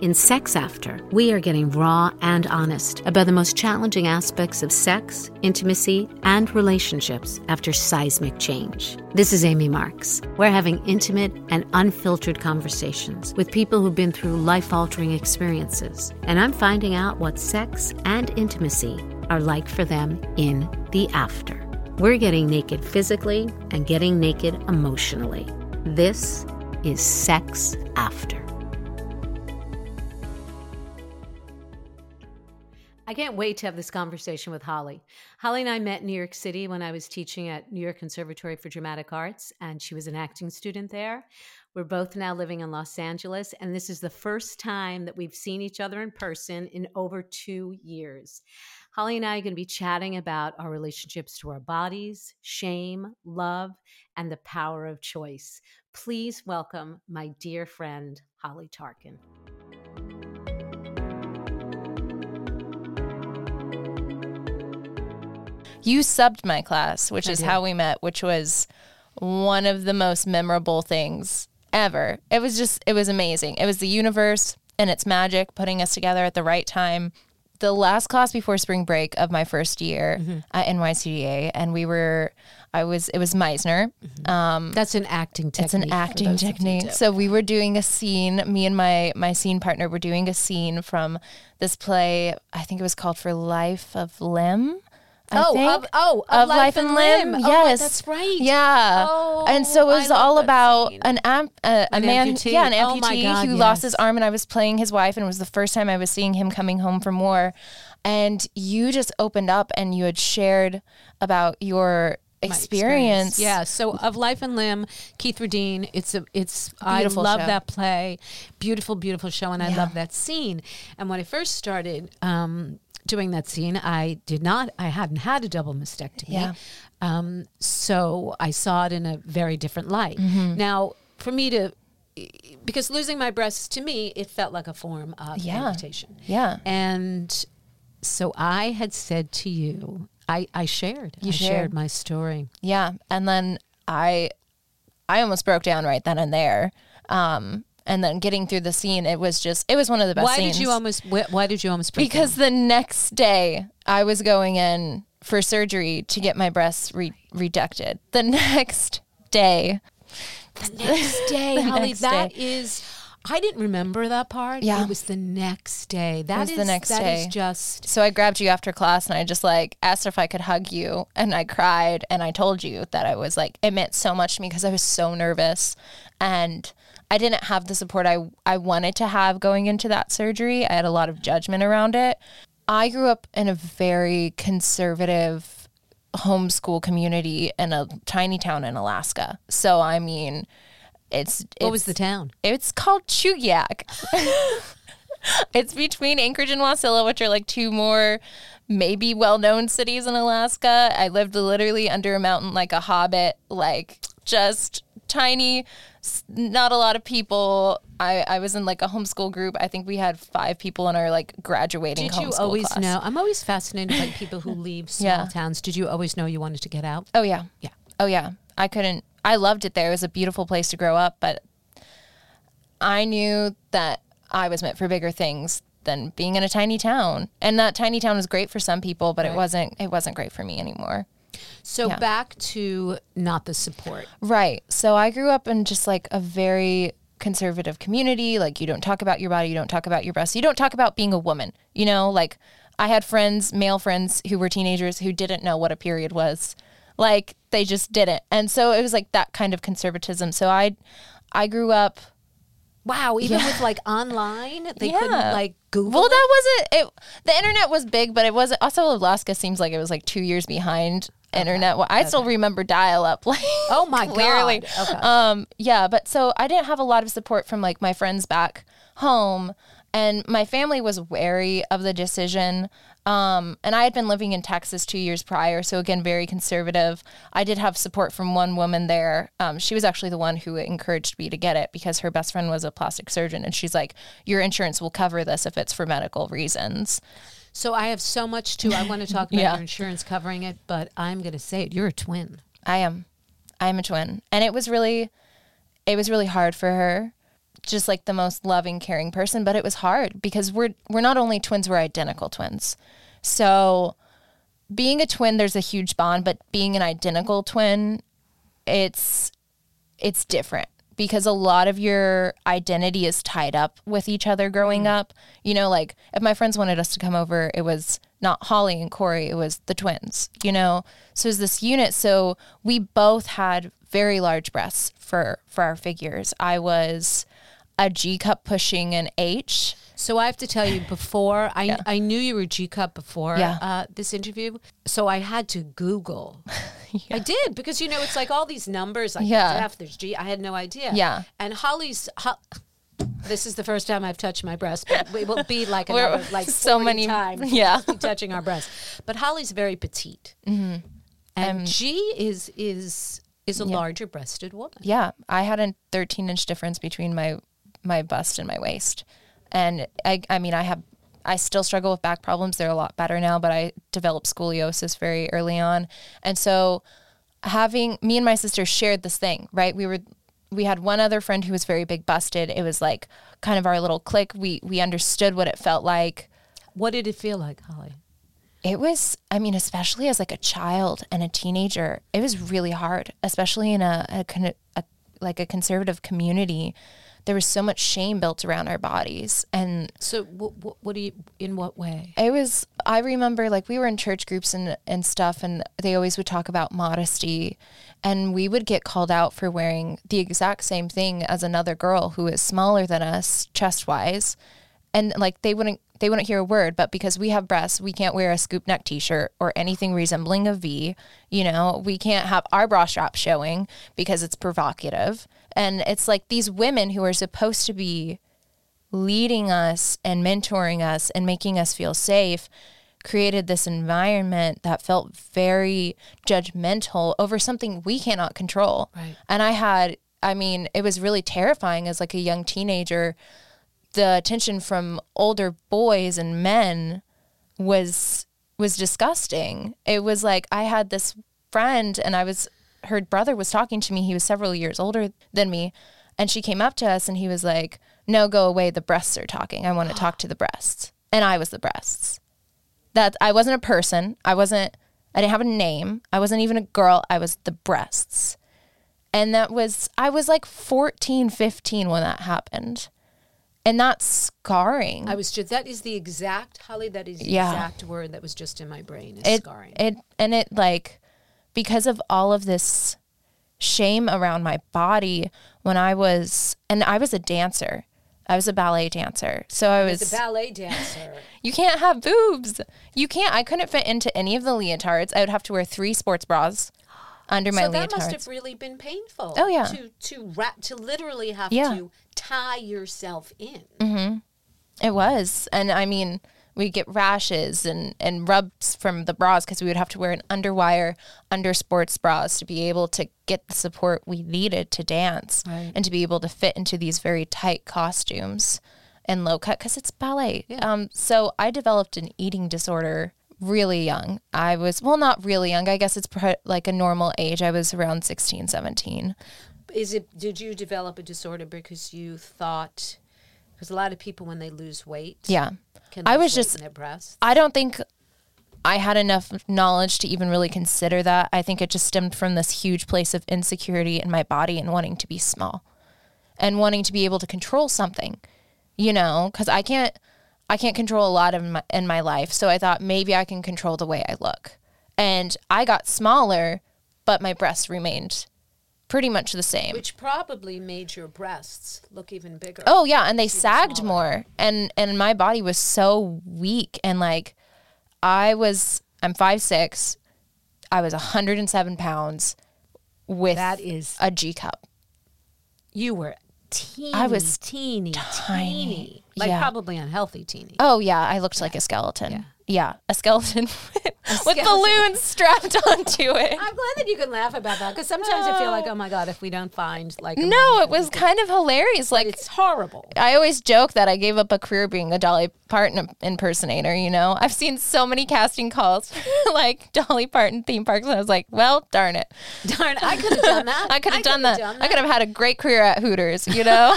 In Sex After, we are getting raw and honest about the most challenging aspects of sex, intimacy, and relationships after seismic change. This is Amy Marcs. We're having intimate and unfiltered conversations with people who've been through life altering experiences, and I'm finding out what sex and intimacy are like for them in the after. We're getting naked physically and getting naked emotionally. This is Sex After. I can't wait to have this conversation with Holly. Holly and I met in New York City when I was teaching at New York Conservatory for Dramatic Arts, and she was an acting student there. We're both now living in Los Angeles, and this is the first time that we've seen each other in person in over two years. Holly and I are going to be chatting about our relationships to our bodies, shame, love, and the power of choice. Please welcome my dear friend, Holly Tarkon. You subbed my class, which I is did. how we met, which was one of the most memorable things ever. It was just, it was amazing. It was the universe and its magic putting us together at the right time. The last class before spring break of my first year Mm-hmm. at NYCDA, and we were, I was, it was Meisner. Um, That's an acting technique. it's an acting those of you technique. So we were doing a scene. Me and my my scene partner were doing a scene from this play. I think it was called For Life of Limb. I Oh, think. of- oh, of Life and Limb. Oh, Yes, that's right. Yeah, Oh, and so it was all about scene. an amp, uh, a An man, amputee. yeah, an Oh amputee God, who lost his arm, and I was playing his wife, and it was the first time I was seeing him coming home from war, and you just opened up and you had shared about your my experience. Yeah. So of Life and Limb, Keith Radine. It's a it's Beautiful I love show. that play. Beautiful, beautiful show, and I love that scene. And when I first started um, doing that scene, I did not. I hadn't had a double mastectomy. Yeah. Um, so I saw it in a very different light. Mm-hmm. Now, for me to because losing my breasts to me, it felt like a form of Yeah. amputation. Yeah. And so I had said to you, I, I shared. You I shared. shared my story. Yeah, and then I I almost broke down right then and there. Um and then getting through the scene, it was just it was one of the best Why scenes. did you almost? wh- Why did you almost? break because the next day I was going in for surgery to get my breasts re- reducted. The next day. the next day, The Holly, next that day. is. I didn't remember that part. Yeah. it was the next day. That was is the next day. that is day. just. So I grabbed you after class and I just like asked if I could hug you and I cried and I told you that I was like it meant so much to me because I was so nervous and I didn't have the support I I wanted to have going into that surgery. I had a lot of judgment around it. I grew up in a very conservative homeschool community in a tiny town in Alaska. So I mean it's What was the town? it's called Chugiak. it's between Anchorage and Wasilla, which are like two more maybe well-known cities in Alaska. I lived literally under a mountain like a hobbit, like just tiny, not a lot of people. I, I was in like a homeschool group. I think we had five people in our like graduating Did you always class. know? I'm always fascinated by people who leave small Yeah. towns. Did you always know you wanted to get out? Oh yeah. Yeah. Oh yeah. I couldn't I loved it there. It was a beautiful place to grow up, but I knew that I was meant for bigger things than being in a tiny town. And that tiny town was great for some people, but it wasn't it wasn't great for me anymore. So Yeah. back to not the support. Right. So I grew up in just like a very conservative community. Like you don't talk about your body, you don't talk about your breasts, you don't talk about being a woman. You know, like I had friends, male friends who were teenagers who didn't know what a period was. Like they just didn't. And so it was like that kind of conservatism. So I I grew up Wow, even Yeah. with like online, they Yeah. couldn't like Google. Well, it? that wasn't it. The internet was big, but it wasn't. Also, Alaska seems like it was like two years behind internet. Well, I still remember dial up. Like, Oh my clearly. God. Okay. Um, yeah, but so I didn't have a lot of support from like my friends back home, and my family was wary of the decision. Um, and I had been living in Texas two years prior, so again, very conservative. I did have support from one woman there. Um, she was actually the one who encouraged me to get it because her best friend was a plastic surgeon, and she's like, "Your insurance will cover this if it's for medical reasons." So I have so much to. I want to talk about Yeah. your insurance covering it, but I'm going to say it. You're a twin. I am. I am a twin. And it was really it was really hard for her. just like the most loving, caring person, but it was hard because we're we're not only twins, we're identical twins. So being a twin, there's a huge bond, but being an identical twin, it's it's different because a lot of your identity is tied up with each other growing Mm. up. You know, like if my friends wanted us to come over, it was not Holly and Corey, it was the twins, you know? So it was this unit. So we both had very large breasts for for our figures. I was a G cup pushing an H. So I have to tell you, before I I knew you were G cup before Yeah. uh, this interview, so I had to Google. I did because you know it's like all these numbers. Like Yeah. F, there's G. I had no idea. Yeah. And Holly's. Ho- this is the first time I've touched my breast, but it will be like another like so many- times. yeah. we'll touching our breasts. But Holly's very petite, Mm-hmm. and G is is is a larger breasted woman. Yeah, I had a 13 inch difference between my my bust and my waist, and I I mean I have I still struggle with back problems. They're a lot better now, but I developed scoliosis very early on, and so having me and my sister shared this thing, right? We were we had one other friend who was very big busted. It was like kind of our little clique. We we understood what it felt like. What did it feel like, Holly? It was, I mean, especially as like a child and a teenager, it was really hard, especially in a, a, a like a conservative community. There was so much shame built around our bodies, and So what, what, what do you? In what way? it was. I remember like we were in church groups and and stuff, and they always would talk about modesty, and we would get called out for wearing the exact same thing as another girl who is smaller than us, chest wise, and like they wouldn't they wouldn't hear a word, but because we have breasts, we can't wear a scoop neck t-shirt or anything resembling a V. You know, we can't have our bra strap showing because it's provocative. And it's like these women who are supposed to be leading us and mentoring us and making us feel safe created this environment that felt very judgmental over something we cannot control. Right. And I had I mean, it was really terrifying as like a young teenager the attention from older boys and men was was disgusting. It was like I had this friend and I was her brother was talking to me. He was several years older than me. And she came up to us and he was like, No, go away. The breasts are talking. I want to talk to the breasts. And I was the breasts. That I wasn't a person. I wasn't I didn't have a name. I wasn't even a girl. I was the breasts. And that was I was like 14, 15 when that happened. And that's scarring. I was just that is the exact Holly. That is the Yeah. exact word that was just in my brain. Is it, scarring. It and it like because of all of this shame around my body when I was and I was a dancer. I was a ballet dancer. So I was As a ballet dancer. you can't have boobs. You can't I couldn't fit into any of the leotards. I would have to wear three sports bras under my so that leotards. must have really been painful. Oh, yeah. To to wrap to literally have Yeah. to tie yourself in. Mm-hmm. It was. And I mean, we'd get rashes and, and rubs from the bras because we would have to wear an underwire under sports bras to be able to get the support we needed to dance Right. and to be able to fit into these very tight costumes and low cut because it's ballet. Um, so I developed an eating disorder really young. I was, well, not really young. I guess it's pro- like a normal age. I was around 16, 17. Is it? Did you develop a disorder because you thought? Because a lot of people, when they lose weight, Yeah. can I was just- their breasts. I don't think I had enough knowledge to even really consider that. I think it just stemmed from this huge place of insecurity in my body and wanting to be small and wanting to be able to control something, you know, because I can't. I can't control a lot of my, in my life, so I thought maybe I can control the way I look, and I got smaller, but my breasts remained pretty much the same. Which probably made your breasts look even bigger. Oh yeah, and they sagged more, and and my body was so weak, and like I was, I'm five six, I was 107 pounds with That is- a G cup. You were teeny. I was teeny, Tiny. teeny. like Yeah. probably unhealthy teeny. Oh yeah, I looked like a skeleton. Yeah, a skeleton with skeleton. balloons strapped onto it. I'm glad that you can laugh about that because sometimes I feel like, oh. oh my god, if we don't find like a No, it was kind of hilarious. Like it's horrible. I always joke that I gave up a career being a Dolly Parton impersonator. You know, I've seen so many casting calls like Dolly Parton theme parks, and I was like, well, darn it, Darn, it. I could have done that. I could have done, could've that. I could have had a great career at Hooters. You know,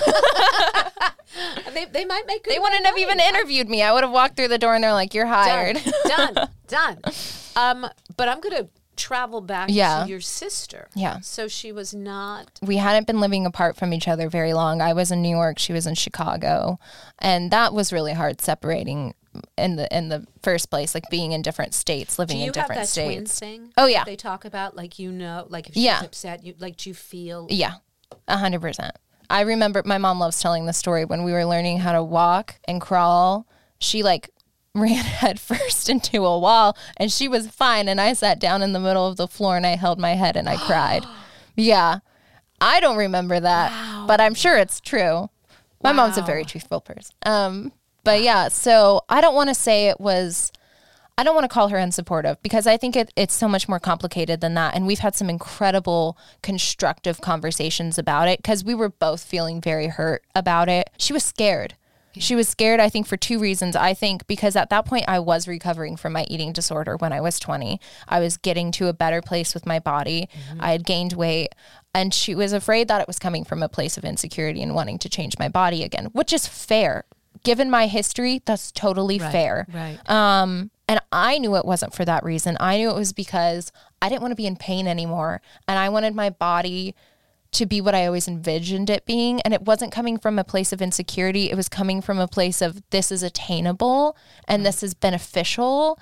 They, they might make. They wouldn't have even interviewed me. I would have walked through the door, and they're like, you're hired. done, done, done. Um, but I'm gonna travel back Yeah. to your sister. Yeah. So she was not. we hadn't been living apart from each other very long. I was in New York, she was in Chicago, and that was really hard separating in the in the first place, like being in different states, living Do you in have different states. Oh, yeah. They talk about like you know, like if she's Yeah. upset, you like do you feel? Yeah, a hundred percent. I remember my mom loves telling the story when we were learning how to walk and crawl. She like ran headfirst into a wall and she was fine. And I sat down in the middle of the floor and I held my head and I cried. Yeah. I don't remember that, but I'm sure it's true. My mom's a very truthful person. Um, but yeah, so I don't want to say it was I don't want to call her unsupportive because I think it, it's so much more complicated than that. And we've had some incredible constructive conversations about it because we were both feeling very hurt about it. She was scared. She was scared, I think, for two reasons. I think because at that point I was recovering from my eating disorder when I was 20. I was getting to a better place with my body. I had gained weight. And she was afraid that it was coming from a place of insecurity and wanting to change my body again, which is fair. Given my history, that's totally fair. Right. Um, and I knew it wasn't for that reason. I knew it was because I didn't want to be in pain anymore. And I wanted my body to be what I always envisioned it being. And it wasn't coming from a place of insecurity. It was coming from a place of this is attainable and mm. this is beneficial.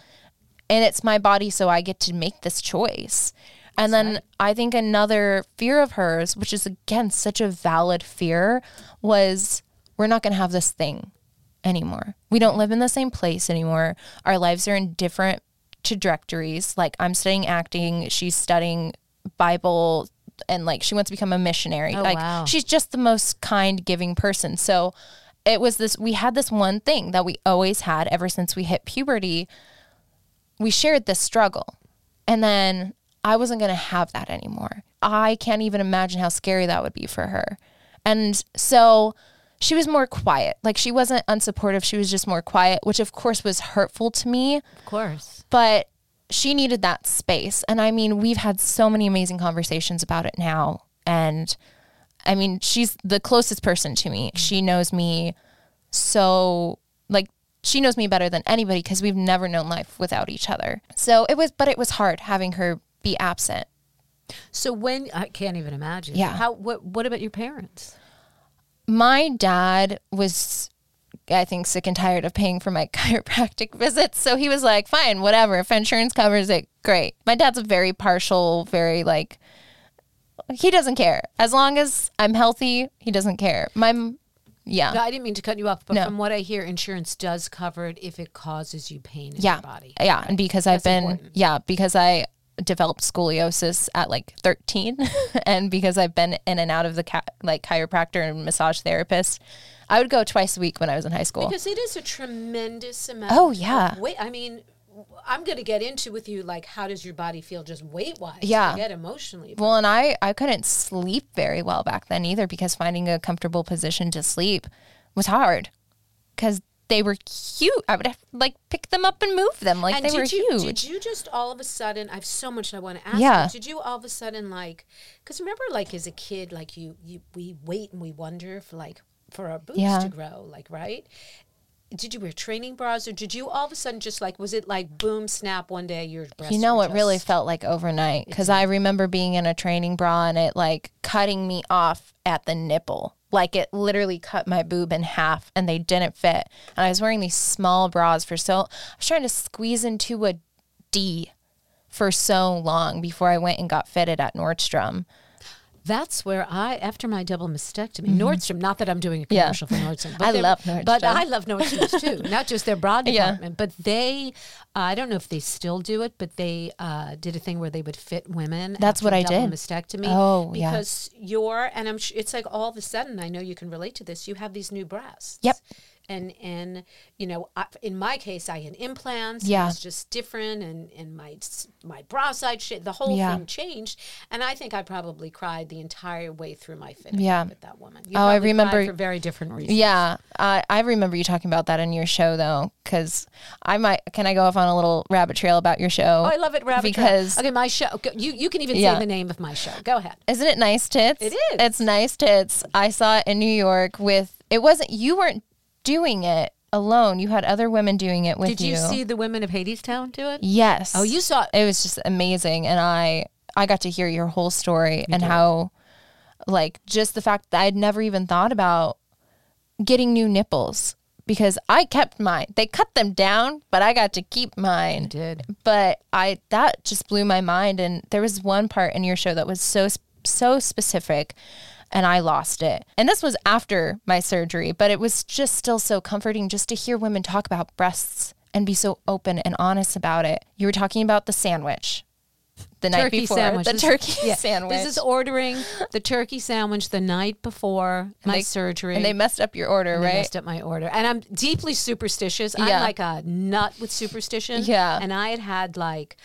And it's my body, so I get to make this choice. And then I think another fear of hers, which is again such a valid fear, was we're not going to have this thing anymore. We don't live in the same place anymore. Our lives are in different trajectories. Like I'm studying acting, she's studying Bible and like she wants to become a missionary. Oh, like wow. she's just the most kind, giving person. So it was this we had this one thing that we always had ever since we hit puberty. We shared this struggle. And then I wasn't going to have that anymore. I can't even imagine how scary that would be for her. And so she was more quiet. Like she wasn't unsupportive. She was just more quiet, which of course was hurtful to me, Of course. but she needed that space. And I mean, we've had so many amazing conversations about it now. And I mean, she's the closest person to me. She knows me so, like, she knows me better than anybody because we've never known life without each other. So it was, but it was hard having her be absent. So when I can't even imagine. Yeah. How? What? What about your parents? My dad was, I think, sick and tired of paying for my chiropractic visits. So he was like, fine, whatever. If insurance covers it, great. My dad's a very partial, very like, he doesn't care. As long as I'm healthy, he doesn't care. My, yeah. No, I didn't mean to cut you off, but No. from what I hear, insurance does cover it if it causes you pain in yeah. your body. Yeah. And because I've been, important. yeah, because I developed scoliosis at like 13 and because I've been in and out of the ca- like chiropractor and massage therapist, I would go twice a week when I was in high school. Because it is a tremendous amount. Oh, yeah. wait I mean, I'm going to get into with you like how does your body feel just weight wise? Yeah. Forget emotionally. Well, and I I couldn't sleep very well back then either because finding a comfortable position to sleep was hard because they were cute. I would have like pick them up and move them like and they did were you, huge. Did you just all of a sudden? I have so much I want to ask. Yeah. You, did you all of a sudden like? Because remember, like as a kid, like you, you we wait and we wonder for like for our boobs Yeah. to grow, like right. Did you wear training bras, or did you all of a sudden just like was it like boom snap one day your breasts? you know, it really felt like overnight because I remember being in a training bra and it like cutting me off at the nipple. Like it literally cut my boob in half and they didn't fit. And I was wearing these small bras for so, I was trying to squeeze into a D for so long before I went and got fitted at Nordstrom. That's where I, after my double mastectomy, Nordstrom. Not that I'm doing a Mm-hmm. Yeah. commercial for Nordstrom, I they're- love But I love Nordstrom too. Not just their Yeah. department, but they. Uh, I don't know if they still do it, but they uh, did a thing where they would fit women. That's what I double did. Mastectomy. Oh, yeah. because you're, and I'm. sh- It's like all of a sudden, I know you can relate to this. You have these new breasts. Yep. And and you know, I, in my case, I had implants. Yeah. it's just different, and and my my brow side shit, the whole Yeah. thing changed, and I think I probably cried the entire way through my fitting Yeah. with that woman. You Oh, I remember- for very different reasons. Yeah, I I remember you talking about that in your show though, because I might. Can I go off on a little rabbit trail about your show? Oh, I love it, Rabbit Trail. because okay, my show. go- You you can even Yeah. say the name of my show. Go ahead. Isn't it nice tits? It is. It's nice tits. I saw it in New York with. It wasn't. You weren't doing it alone. You had other women doing it with you. Did you, see the women of Hadestown do it? Yes. Oh, you saw It It was just amazing, and I I got to hear your whole story and how, like, just the fact that I'd never even thought about getting new nipples because I kept mine. They cut them down, but I got to keep mine. did. But I that just blew my mind, and there was one part in your show that was so so specific. And I lost it. And this was after my surgery, but it was just still so comforting just to hear women talk about breasts and be so open and honest about it. You were talking about the sandwich the night turkey before, sandwich. the This- turkey yeah, sandwich. This is ordering the turkey sandwich the night before my they- surgery. and they messed up your order, right? messed up my order. And I'm deeply superstitious. I'm like a nut with superstition. Yeah. And I had had like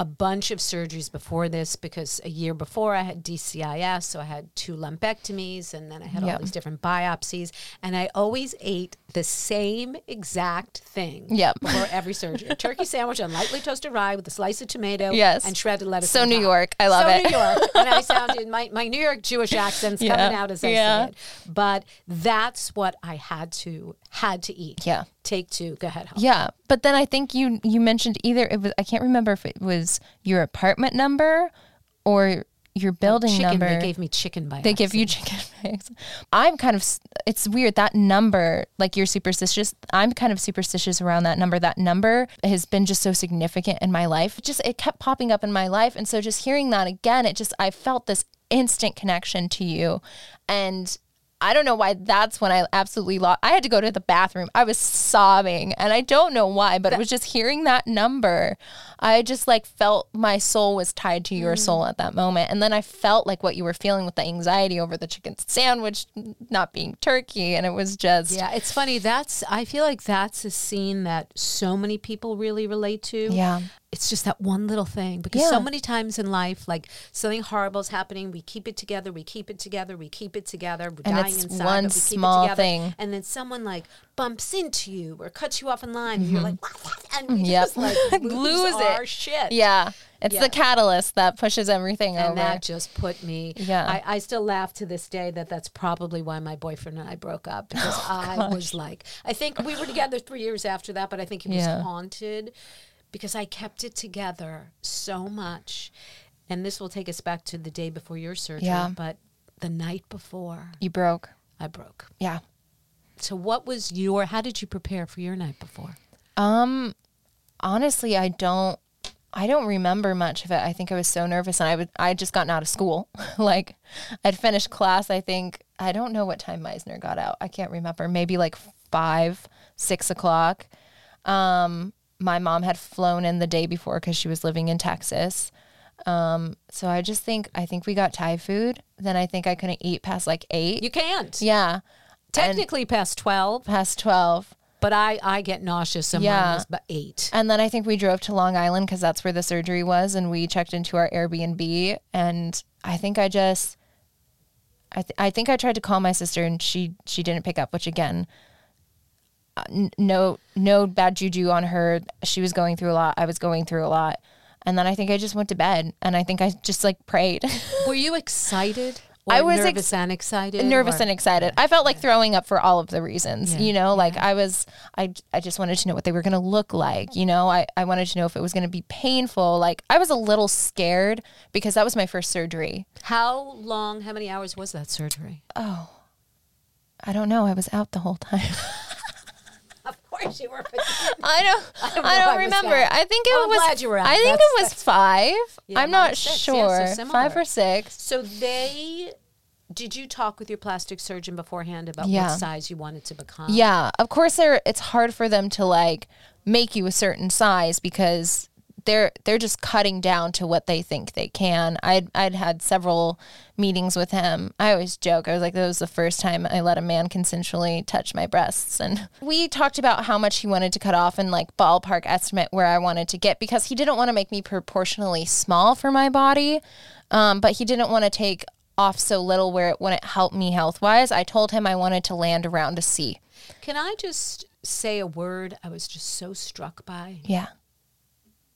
a bunch of surgeries before this because a year before I had DCIS, so I had two lumpectomies and then I had Yeah. all these different biopsies. And I always ate the same exact thing Yep. before every surgery. A turkey sandwich on lightly toasted rye with a slice of tomato Yes. and shredded lettuce. So New top. York. I love so it. New York. And I sounded my, my New York Jewish accent's Yeah. coming out as I Yeah. say it. But that's what I had to had to eat. Yeah. Take two. Go ahead. Holly. Yeah, but then I think you you mentioned either it was I can't remember if it was your apartment number or your building Chicken. number. They gave me chicken by They give you chicken eggs. I'm kind of it's weird that number like you're superstitious. I'm kind of superstitious around that number. That number has been just so significant in my life. It just it kept popping up in my life and so just hearing that again it just I felt this instant connection to you and I don't know why that's when I absolutely lost. I had to go to the bathroom. I was sobbing and I don't know why, but it was just hearing that number. I just like felt my soul was tied to your mm. soul at that moment. And then I felt like what you were feeling with the anxiety over the chicken sandwich not being turkey. And it was just, Yeah, it's funny. That's I feel like that's a scene that so many people really relate to. Yeah. It's just that one little thing because so many times in life, like something horrible is happening, we keep it together, we keep it together, we keep it together, we're And dying it's inside, one small it together. thing. and then someone like bumps into you or cuts you off in line, and you're like, and we Mm-hmm. Yep. just like lose, Lose it. our shit. yeah, it's Yeah. the catalyst that pushes everything and over. that just put me Yeah. I, I still laugh to this day that that's probably why my boyfriend and i broke up because Oh, i was like i think we were together three years after that but i think he was Yeah. haunted because i kept it together so much and this will take us back to the day before your surgery Yeah. but the night before you broke. i broke Yeah. so what was your how did you prepare for your night before Um, honestly, I don't. I don't remember much of it. I think I was so nervous, and I would. I had just gotten out of school. like, I'd finished class. I think I don't know what time Meisner got out. I can't remember. Maybe like five, six o'clock. Um, my mom had flown in the day before because she was living in Texas. Um, so I just think I think we got Thai food. Then I think I couldn't eat past like eight. you can't yeah, technically past 12 past twelve. but i i get nauseous and Yeah. mine was about eight And then I think we drove to Long Island because that's where the surgery was, and we checked into our Airbnb. And I think I just, I th- I think I tried to call my sister, and she she didn't pick up. Which again, no no bad juju on her. She was going through a lot. I was going through a lot. And then I think I just went to bed, and I think I just like prayed, Were you excited? Or I was nervous ex- and excited. nervous or- and excited. I felt like throwing up for all of the reasons, Yeah, you know, like I was, I, I just wanted to know what they were going to look like. You know, I, I wanted to know if it was going to be painful. Like I was a little scared because that was my first surgery. How long? How many hours was that surgery? Oh. I don't know. I was out the whole time. Of course you were. I don't, I don't don't, I remember. I think it Well, I'm was, glad you were out. I think That's- it was five. Yeah, I'm not six. Yeah, sure. so five or six. so they. Did you talk with your plastic surgeon beforehand about Yeah. what size you wanted to become? Yeah, of course. There, it's hard for them to like make you a certain size because they're they're just cutting down to what they think they can. I'd I'd had several meetings with him. I always joke. I was like, that was the first time I let a man consensually touch my breasts. And we talked about how much he wanted to cut off and like ballpark estimate where I wanted to get because he didn't want to make me proportionally small for my body. Um, but he didn't want to take off so little where it wouldn't help me health wise. I told him I wanted to land around a C. Can I just say a word I was just so struck by? Yeah.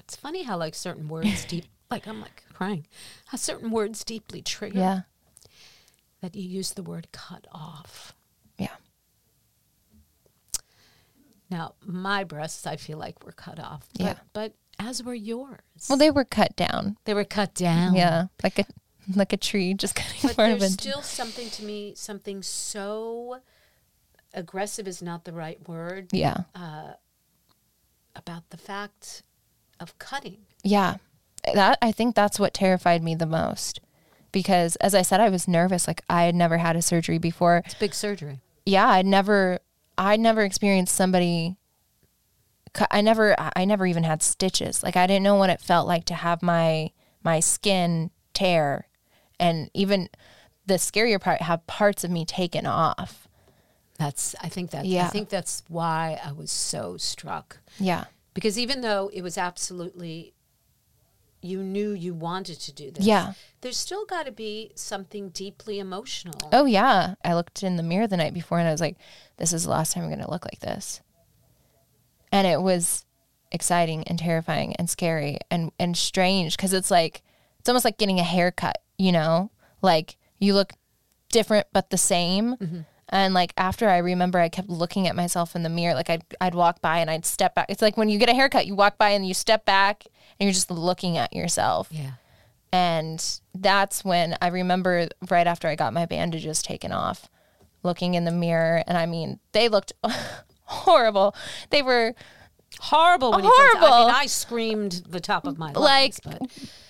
It's funny how like certain words deep like I'm like crying. How certain words deeply trigger Yeah. that you use the word cut off. Yeah. Now, my breasts I feel like were cut off. But, Yeah. But as were yours. Well, they were cut down. they were cut down. Yeah. Like a like a tree just cutting But part of there's it. still something to me, something so aggressive is not the right word yeah. Uh, about the fact of cutting. Yeah. That I think that's what terrified me the most. Because as I said, I was nervous. Like I had never had a surgery before. It's big surgery. Yeah, I'd never I'd never experienced somebody cu- I never I never even had stitches. Like I didn't know what it felt like to have my my skin tear and even the scarier part have parts of me taken off. That's I think that I think that's why I was so struck. Yeah. Because even though it was absolutely you knew you wanted to do this. Yeah. There's still got to be something deeply emotional. Oh yeah. I looked in the mirror the night before and I was like, this is the last time I'm gonna look like this. And it was exciting and terrifying and scary and, and strange because it's like it's almost like getting a haircut, you know? Like you look different but the same. Mm-hmm. And like after I remember I kept looking at myself in the mirror, like I'd I'd walk by and I'd step back. It's like when you get a haircut, you walk by and you step back and you're just looking at yourself. Yeah. And that's when I remember right after I got my bandages taken off, looking in the mirror. And I mean, they looked horrible. They were Horrible when you first- I Horrible. mean, I screamed the top of my lungs. like but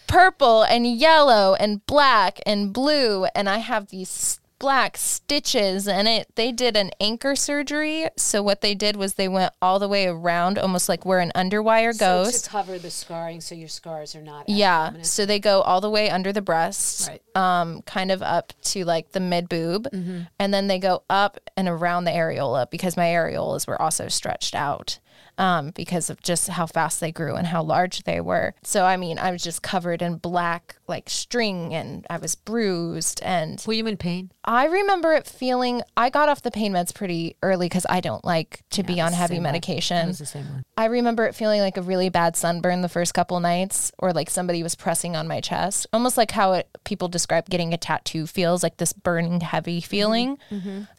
purple and yellow and black and blue. And I have these black stitches and it they did an anchor surgery so what they did was they went all the way around almost like where an underwire so goes to cover the scarring so your scars are not. yeah so they go all the way under the breast Right. um kind of up to like the mid boob Mm-hmm. and then they go up and around the areola because my areolas were also stretched out um, because of just how fast they grew and how large they were. So I mean, I was just covered in black like string, and I was bruised, and Were you in pain? I remember it feeling. I got off the pain meds pretty early because I don't like to be on heavy medication. The same one. I remember it feeling like a really bad sunburn the first couple nights, or like somebody was pressing on my chest, almost like how it, people describe getting a tattoo feels, like this burning, heavy feeling.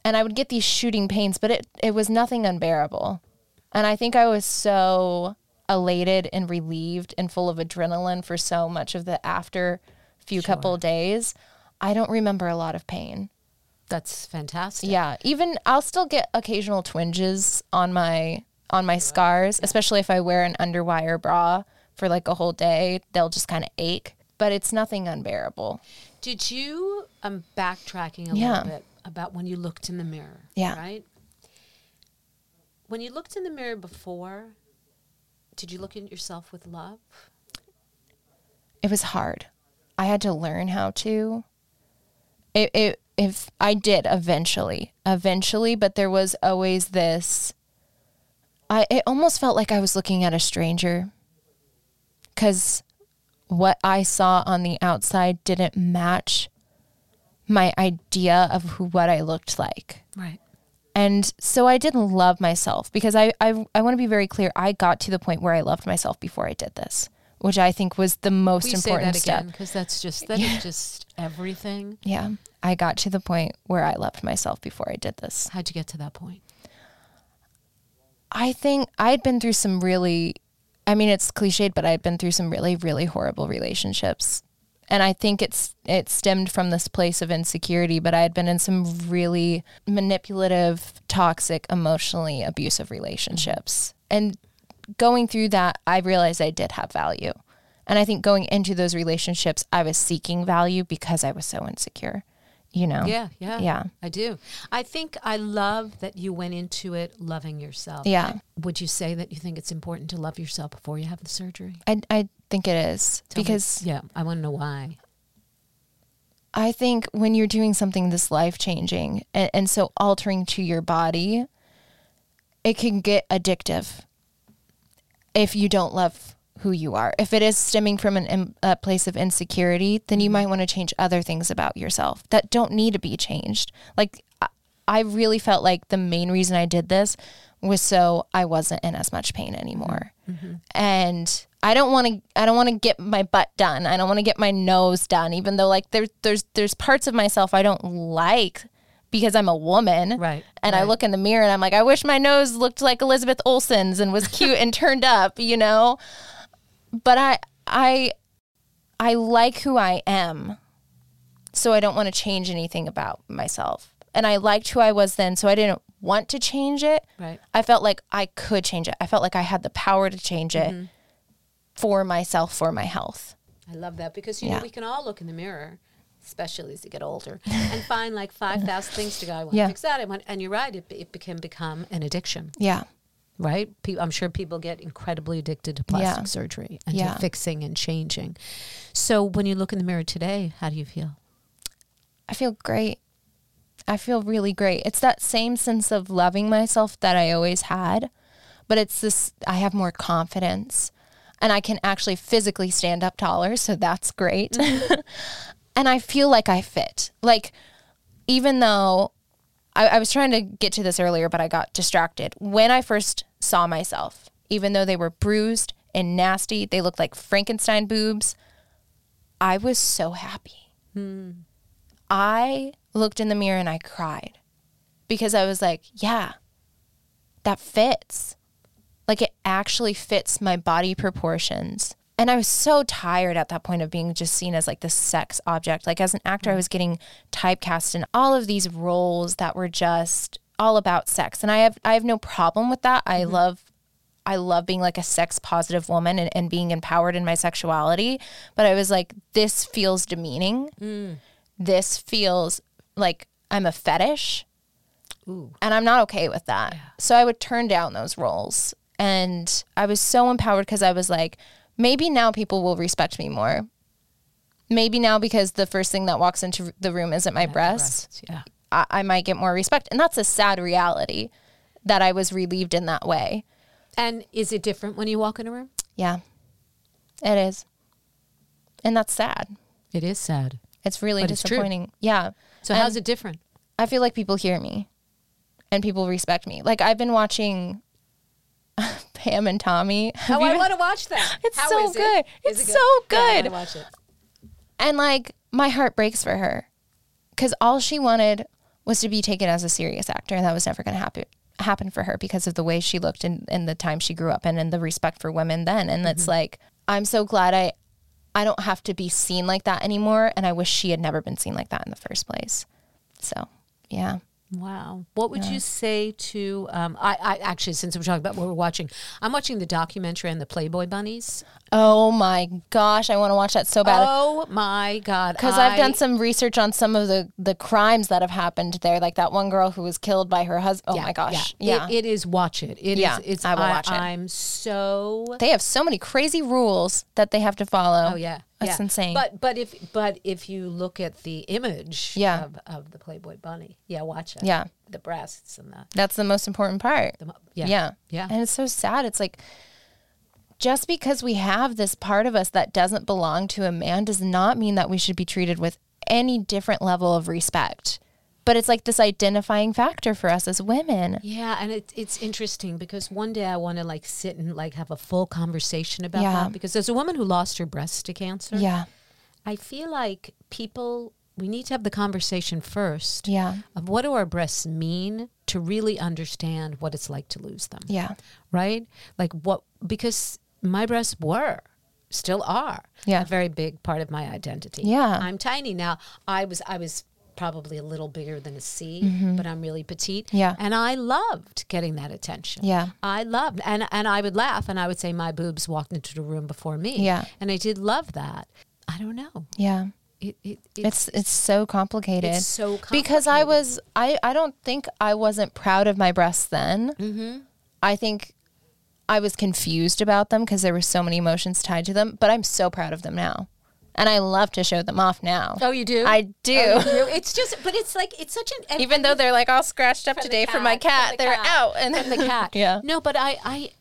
And I would get these shooting pains, but it it was nothing unbearable. And I think I was so elated and relieved and full of adrenaline for so much of the after few couple days. I don't remember a lot of pain. That's fantastic. Yeah, even I'll still get occasional twinges on my on my scars, especially if I wear an underwire bra for like a whole day. They'll just kind of ache, but it's nothing unbearable. Did you? I'm backtracking a Yeah. little bit about when you looked in the mirror. Yeah. Right. When you looked in the mirror before, did you look at yourself with love? It was hard. I had to learn how to. It, it if I did eventually, eventually, but there was always this. I it almost felt like I was looking at a stranger. Cause what I saw on the outside didn't match my idea of who what I looked like. Right. And so I didn't love myself because I, I, I want to be very clear. I got to the point where I loved myself before I did this, which I think was the most Will you say important that again? Because that's just that is just everything. Yeah. I got to the point where I loved myself before I did this. How'd you get to that point? I think I'd been through some really, I mean, it's cliched, but I'd been through some really, really horrible relationships. And I think it's it stemmed from this place of insecurity, but I had been in some really manipulative, toxic, emotionally abusive relationships. And going through that, I realized I did have value. And I think going into those relationships, I was seeking value because I was so insecure. you know. Yeah, yeah. Yeah. I do. I think I love that you went into it loving yourself. Yeah. Would you say that you think it's important to love yourself before you have the surgery? I I think it is Tell me- because yeah, I want to know why. I think when you're doing something this life changing and, and so altering to your body, it can get addictive if you don't love who you are. If it is stemming from an, a place of insecurity, then you mm-hmm. might want to change other things about yourself that don't need to be changed. Like, I- I really felt like the main reason I did this was so I wasn't in as much pain anymore. Mm-hmm. Mm-hmm. And I don't want to I don't want to get my butt done. I don't want to get my nose done even though like there's there's there's parts of myself I don't like because I'm a woman. Right, And I look in the mirror and I'm like I wish my nose looked like Elizabeth Olsen's and was cute and turned up, you know? But I I I like who I am. So I don't want to change anything about myself. And I liked who I was then, so I didn't want to change it. Right. I felt like I could change it. I felt like I had the power to change it Mm-hmm. for myself, for my health. I love that because you Yeah. know we can all look in the mirror, especially as you get older, and find like five thousand things to go. I want Yeah. to fix that. I want, and you're right. It, it can become an addiction, Yeah. right? Pe- I'm sure people get incredibly addicted to plastic Yeah. surgery and to fixing and changing. So when you look in the mirror today, how do you feel? I feel great. I feel really great. It's that same sense of loving myself that I always had, but it's this I have more confidence and I can actually physically stand up taller, so that's great. Mm-hmm. and I feel like I fit. Like, even though I, I was trying to get to this earlier, but I got distracted. When I first saw myself, even though they were bruised and nasty, they looked like Frankenstein boobs, I was so happy. Hmm. I looked in the mirror and I cried because I was like, yeah, that fits. Like it actually fits my body proportions. And I was so tired at that point of being just seen as like the sex object. Like as an actor, I was getting typecast in all of these roles that were just all about sex. And I have I have no problem with that. I mm-hmm. love I love being like a sex positive woman and, and being empowered in my sexuality. But I was like, this feels demeaning. Mm. This feels like I'm a fetish. Ooh. And I'm not okay with that. So I would turn down those roles. And I was so empowered because I was like, maybe now people will respect me more. Maybe now because the first thing that walks into the room isn't my breast, Breasts, Yeah. I, I might get more respect. And that's a sad reality that I was relieved in that way. And is it different when you walk in a room? Yeah, it is. And that's sad. It is sad. It's really But it's disappointing. Yeah. So And how's it different? I feel like people hear me and people respect me. Like I've been watching Pam and Tommy. Have Oh, I want to watch that. It's How so it? good. Is It's it so Yeah, I good. wanna watch it. and like my heart breaks for her because all she wanted was to be taken as a serious actor, and that was never going to happen happen for her because of the way she looked and, in the time she grew up in and the respect for women then. And it's mm-hmm. like I'm so glad I I don't have to be seen like that anymore, and I wish she had never been seen like that in the first place. So yeah. Wow. What would you say to? Um, I, I actually, since we're talking about what we're watching, I'm watching the documentary on the Playboy bunnies. Oh my gosh, I want to watch that so bad. Oh my god! Because I've done some research on some of the, the crimes that have happened there, like that one girl who was killed by her husband. Oh Yeah, my gosh. yeah. Yeah. It, it is. Watch it. It is. Yeah, It's. I will watch it. I'm so. they have so many crazy rules that they have to follow. Oh yeah, That's yeah. insane. But but if but if you look at the image Yeah. of, of the Playboy bunny, yeah, watch it. Yeah. the breasts and the, That's the most important part. the yeah yeah. yeah. And it's so sad. It's like just because we have this part of us that doesn't belong to a man does not mean that we should be treated with any different level of respect. But it's like this identifying factor for us as women. Yeah, and it's it's interesting because one day I want to like sit and like have a full conversation about Yeah. that because as a woman who lost her breasts to cancer, Yeah. I feel like people we need to have the conversation first Yeah. of what do our breasts mean to really understand what it's like to lose them. Yeah. Right? Like what because my breasts were still are Yeah. a very big part of my identity. Yeah. I'm tiny now. I was I was probably a little bigger than a C, but I'm really petite. Mm-hmm. Yeah. And I loved getting that attention. Yeah. I loved and and I would laugh and I would say my boobs walked into the room before me. Yeah. And I did love that. I don't know. Yeah. it, it, It's it's so complicated. It's so because I was I I don't think I wasn't proud of my breasts then. Mm-hmm. I think I was confused about them because there were so many emotions tied to them. But I'm so proud of them now, and I love to show them off now. Oh, you do? I do. Oh, do? It's just, but it's like it's such an Even though they're like all scratched up today from my cat, the they're cat, out and from the cat. yeah, No, but I, I,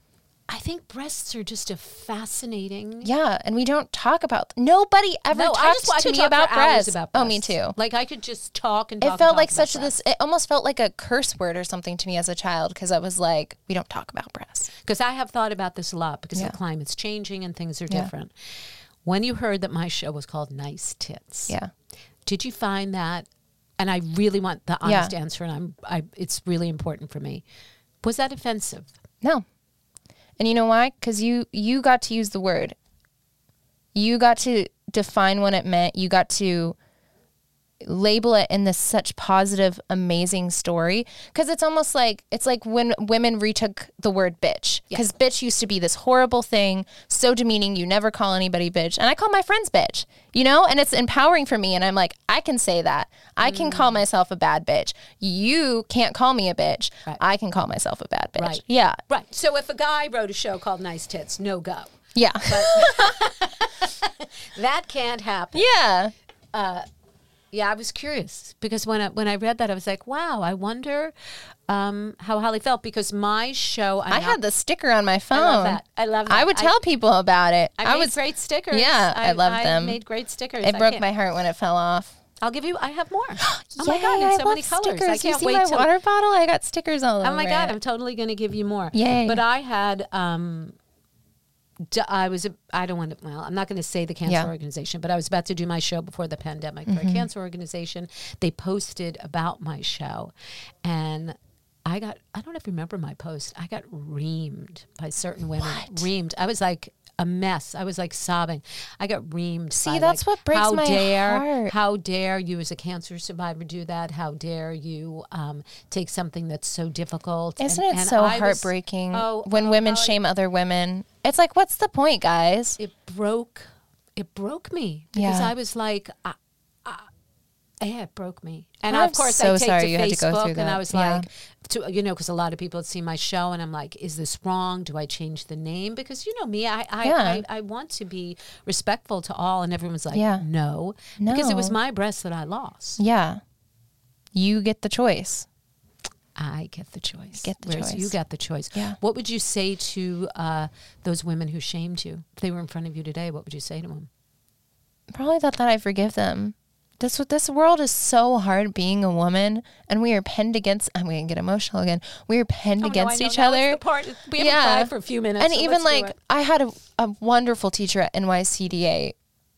I think breasts are just a fascinating. yeah, and we don't talk about. Nobody ever No, talks just to me talk about for breasts. about Oh, me too. Like I could just talk and It talk and felt talk like such breasts. this. It almost felt like a curse word or something to me as a child because I was like, we don't talk about breasts. because I have thought about this a lot because Yeah. the climate's changing and things are Yeah. different. When you heard that my show was called Nice Tits, Yeah. did you find that? And I really want the Yeah. honest answer, and I'm, I, it's really important for me. Was that offensive? No. And you know why? Because you you got to use the word. You got to define what it meant. You got to label it in this such positive, amazing story. Because it's almost like it's like when women retook the word bitch. Because bitch used to be this horrible thing, so demeaning. You never call anybody bitch, and I call my friends bitch. You know, and it's empowering for me. And I'm like, I can say that. I can call Mm. myself a bad bitch. You can't call me a bitch. Right. I can call myself a bad bitch. Right. Yeah. Right. So if a guy wrote a show called Nice Tits, no go. Yeah. That can't happen. yeah. Yeah, I was curious because when I, when I read that, I was like, wow, I wonder um, how Holly felt because my show, I'm I not- had the sticker on my phone. I love that. I love that. I would I- tell people about it. I, I, made was great stickers. Yeah, I, I them. made great stickers. it broke my heart when it fell off. I'll give you. I have more. Oh my god! I In so many colors. stickers. I can't you see wait my till. water bottle? I got stickers all over. Oh my god! it. I'm totally going to give you more. Yay. But I had. um I was. I don't want to. Well, I'm not going to say the cancer Yeah. Mm-hmm. organization, but I was about to do my show before the pandemic for a cancer organization. They posted about my show, and I got. I don't know if you remember my post. I got reamed by certain women. Reamed. I was like a mess. I was like sobbing. I got reamed. See, that's like, what breaks how my dare, heart. How dare you, as a cancer survivor, do that? How dare you um, take something that's so difficult? Isn't And- it and so I was- heartbreaking oh, when oh, women shame other women? It's like, what's the point, guys? It broke. It broke me because Yeah. I was like, I, yeah, it broke me. And I'm of course, so I take sorry to you Facebook had to go through and. I was Yeah. like, to, you know, because a lot of people had seen my show, and I'm like, is this wrong? Do I change the name? Because you know me, I I, Yeah. I, I want to be respectful to all, and everyone's like, Yeah. no, because it was my breast that I lost. Yeah. You get the choice. I get the choice. Get the Whereas you choice. got the choice. Yeah. What would you say to uh, those women who shamed you? If they were in front of you today, what would you say to them? Probably that that I forgive them. This this world is so hard being a woman, and we are penned against. I'm going to get emotional again. We are penned oh, against each other. we haven't cried for a few minutes. and so even like. I had a, a wonderful teacher at NYCDA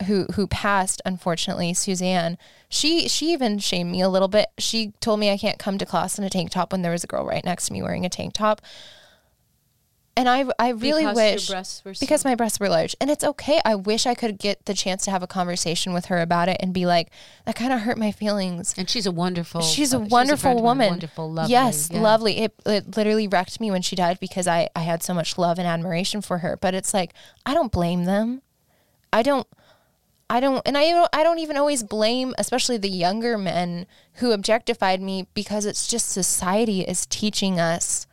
who who passed unfortunately Suzanne she she even shamed me a little bit she told me I can't come to class in a tank top when there was a girl right next to me wearing a tank top and I I really Because your wish breasts were so- because my breasts were large and it's okay I wish I could get the chance to have a conversation with her about it and be like that kind of hurt my feelings and she's a wonderful. She's a wonderful of mine, woman. Wonderful, lovely. Yes, yeah. lovely. It, it literally wrecked me when she died because I, I had so much love and admiration for her. But it's like I don't blame them. I don't. I don't, and I don't. I don't even always blame, especially the younger men who objectified me, because it's just society is teaching us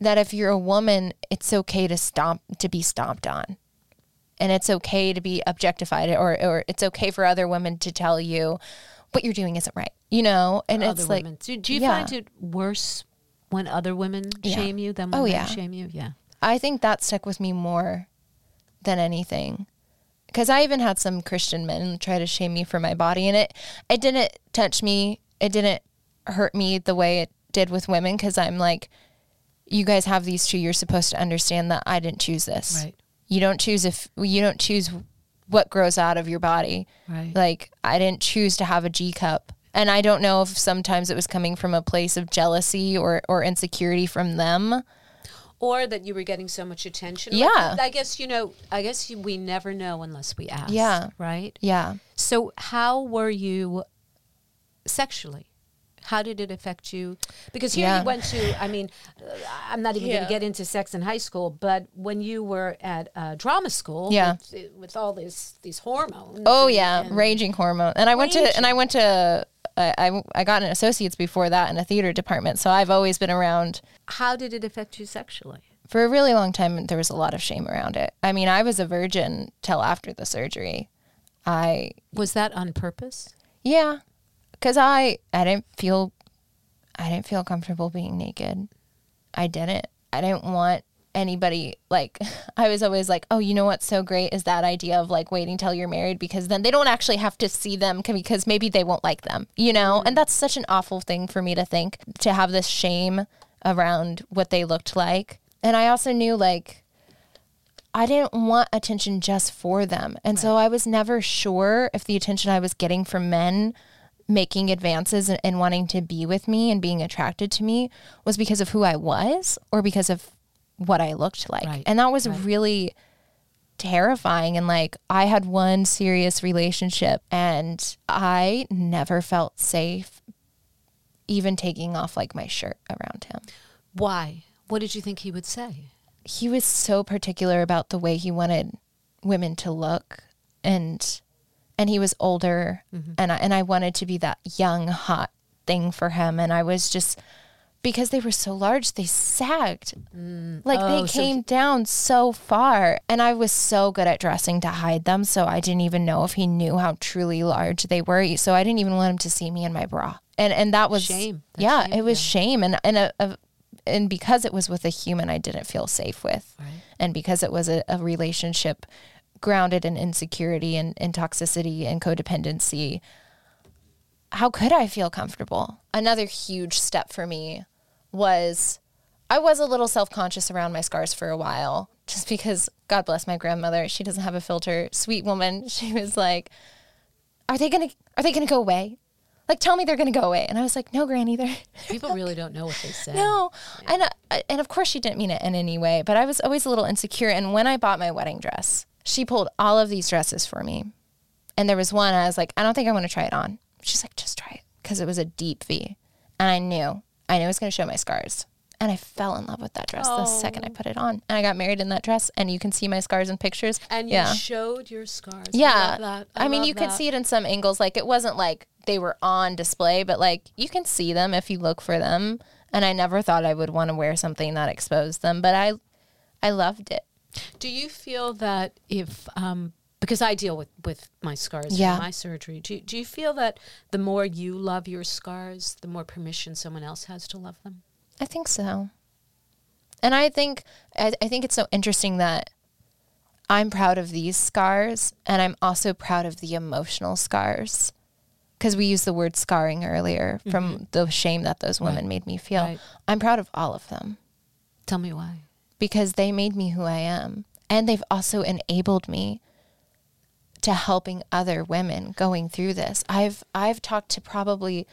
that if you're a woman, it's okay to stomp to be stomped on, and it's okay to be objectified, or or it's okay for other women to tell you what you're doing isn't right, you know. And Other it's like, women. Do, do you yeah. find it worse when other women Yeah. shame you than oh, when Oh, men yeah. shame you? Yeah. I think that stuck with me more than anything. Because I even had some Christian men try to shame me for my body, and it it didn't touch me. It didn't hurt me the way it did with women. Because I'm like, you guys have these two. You're supposed to understand that I didn't choose this. Right. You don't choose if you don't choose what grows out of your body. Right. Like I didn't choose to have a G cup. And I don't know if sometimes it was coming from a place of jealousy or, or insecurity from them. Or that you were getting so much attention. Yeah. I guess you know. I guess we never know unless we ask. Yeah. Right. Yeah. So how were you sexually? How did it affect you? Because here Yeah. you went to, I mean, uh, I'm not even going to get into sex in high school, but when you were at uh, drama school, Yeah. with, with all these these hormones. Oh and- yeah, and- raging hormone. And I went to and I went to I, I I got an associates before that in a theater department. So I've always been around How did it affect you sexually? for a really long time. There was a lot of shame around it. I mean, I was a virgin till after the surgery. I Was that on purpose? yeah, because I I didn't feel I didn't feel comfortable being naked. I didn't. I didn't want anybody like I was always like, "Oh, you know what's so great is that idea of like waiting till you're married because then they don't actually have to see them because maybe they won't like them." You know? And mm-hmm. that's such an awful thing for me to think to have this shame around what they looked like. And I also knew like I didn't want attention just for them. And so I was never sure if the attention I was getting from men making advances and, and wanting to be with me and being attracted to me was because of who I was or because of what I looked like. Right, And that was really terrifying. And like, I had one serious relationship and I never felt safe even taking off like my shirt around him Why? What did you think he would say? he was so particular about the way he wanted women to look and and he was older mm-hmm. and I, and I wanted to be that young hot thing for him. And I was just because they were so large they sagged. Mm. Like Oh, they so came down so far. And I was so good at dressing to hide them so I didn't even know if he knew how truly large they were. So I didn't even want him to see me in my bra. And and that was Shame. That's yeah shame, it was shame. And and a, a and because it was with a human I didn't feel safe with. And because it was a, a relationship grounded in insecurity and, and toxicity and codependency how could I feel comfortable? Another huge step for me was I was a little self conscious around my scars for a while, just because God bless my grandmother. She doesn't have a filter. Sweet woman. She was like, Are they gonna are they gonna go away? Like tell me they're gonna go away. And I was like, No, Granny, they're People really don't know what they say. no, and uh, and of course she didn't mean it in any way, but I was always a little insecure. And when I bought my wedding dress, she pulled all of these dresses for me, and there was one I was like, I don't think I want to try it on. She's like, just try it because it was a deep V, and I knew I knew it was going to show my scars. And I fell in love with that dress the second I oh. put it on, and I got married in that dress. And you can see my scars in pictures. And you yeah, showed your scars. Yeah. love that. I, mean, you could see it in some angles. Like it wasn't like they were on display, but like you can see them if you look for them. And I never thought I would want to wear something that exposed them, but I, I loved it. Do you feel that if, um, because I deal with, with my scars Yeah. from my surgery, do, do you feel that the more you love your scars, the more permission someone else has to love them? I think so. And I think I, I think it's so interesting that I'm proud of these scars, and I'm also proud of the emotional scars. Because we used the word scarring earlier from the shame that those women made me feel. Right. I'm proud of all of them. Tell me why. Because they made me who I am. And they've also enabled me to helping other women going through this. I've I've talked to probably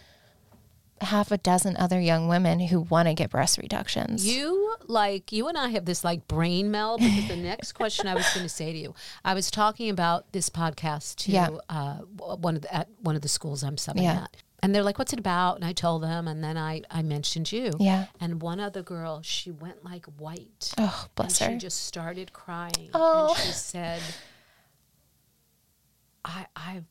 half a dozen other young women who want to get breast reductions. You like you and I have this like brain meld because the next question I was going to say to you, I was talking about this podcast to Yeah. uh, one of the, at one of the schools I'm subbing Yeah. at, and they're like, "What's it about?" And I told them, and then I I mentioned you, Yeah. And one other girl, she went like white, oh, bless and her. she just started crying, Oh. and she said, "I I."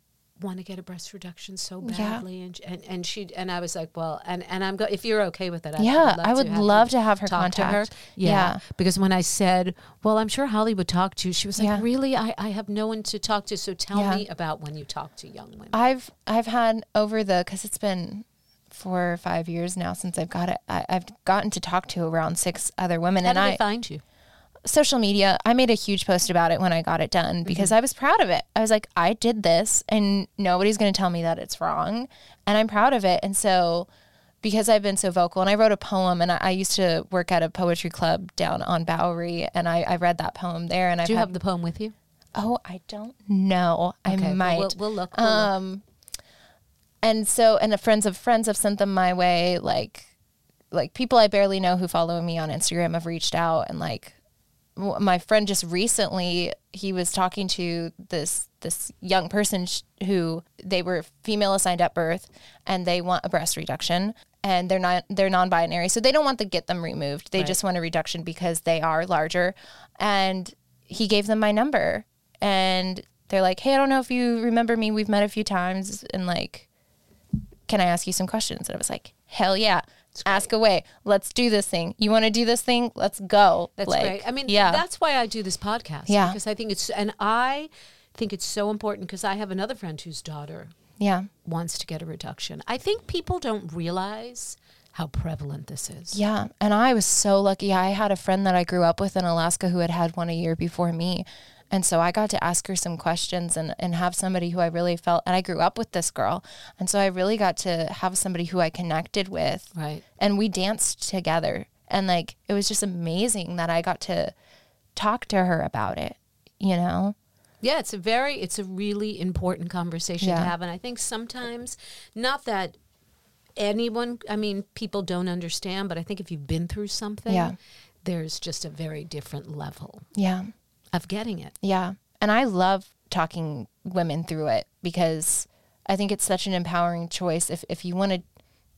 Want to get a breast reduction so Yeah. badly, and and and she and I was like, well, and and I'm go if you're okay with it, I Yeah, would love I would to have love to have her talk to her. Yeah. Yeah. Because when I said, well, I'm sure Holly would talk to you, she was like, Yeah. really? I, I have no one to talk to. So tell Yeah. me about when you talk to young women. I've I've had over the because it's been four or five years now since I've got it. I, I've gotten to talk to around six other women, How and I find you? Social media, I made a huge post about it when I got it done because I was proud of it. I was like, I did this and nobody's going to tell me that it's wrong. And I'm proud of it. And so, because I've been so vocal, and I wrote a poem, and I, I used to work at a poetry club down on Bowery, and I, I read that poem there. And I Do you have the poem with you? oh, I don't know. I Okay, well, might. we'll- we'll look, we'll look. um, and so, and the friends of friends have sent them my way. Like, like people I barely know who follow me on Instagram have reached out and like my friend just recently he was talking to this this young person who they were female assigned at birth and they want a breast reduction and they're not they're non-binary. So they don't want to get them removed. They just want a reduction because they are larger. And he gave them my number and they're like hey i don't know if you remember me. We've met a few times. And like can I ask you some questions? And I was like, hell yeah. Ask away. Let's do this thing. You want to do this thing? Let's go. That's Like, great. I mean, yeah. that's why I do this podcast. Yeah. Because I think it's, and I think it's so important because I have another friend whose daughter yeah. wants to get a reduction. I think people don't realize how prevalent this is. Yeah. And I was so lucky. I had a friend that I grew up with in Alaska who had had one a year before me. And so I got to ask her some questions and, and have somebody who I really felt, and I grew up with this girl. And so I really got to have somebody who I connected with. Right. And we danced together. And like, it was just amazing that I got to talk to her about it, you know? Yeah, it's a very, it's a really important conversation to have. And I think sometimes, not that anyone, I mean, people don't understand, but I think if you've been through something, Yeah. there's just a very different level Yeah. Of getting it. Yeah. And I love talking women through it because I think it's such an empowering choice. If, if you want to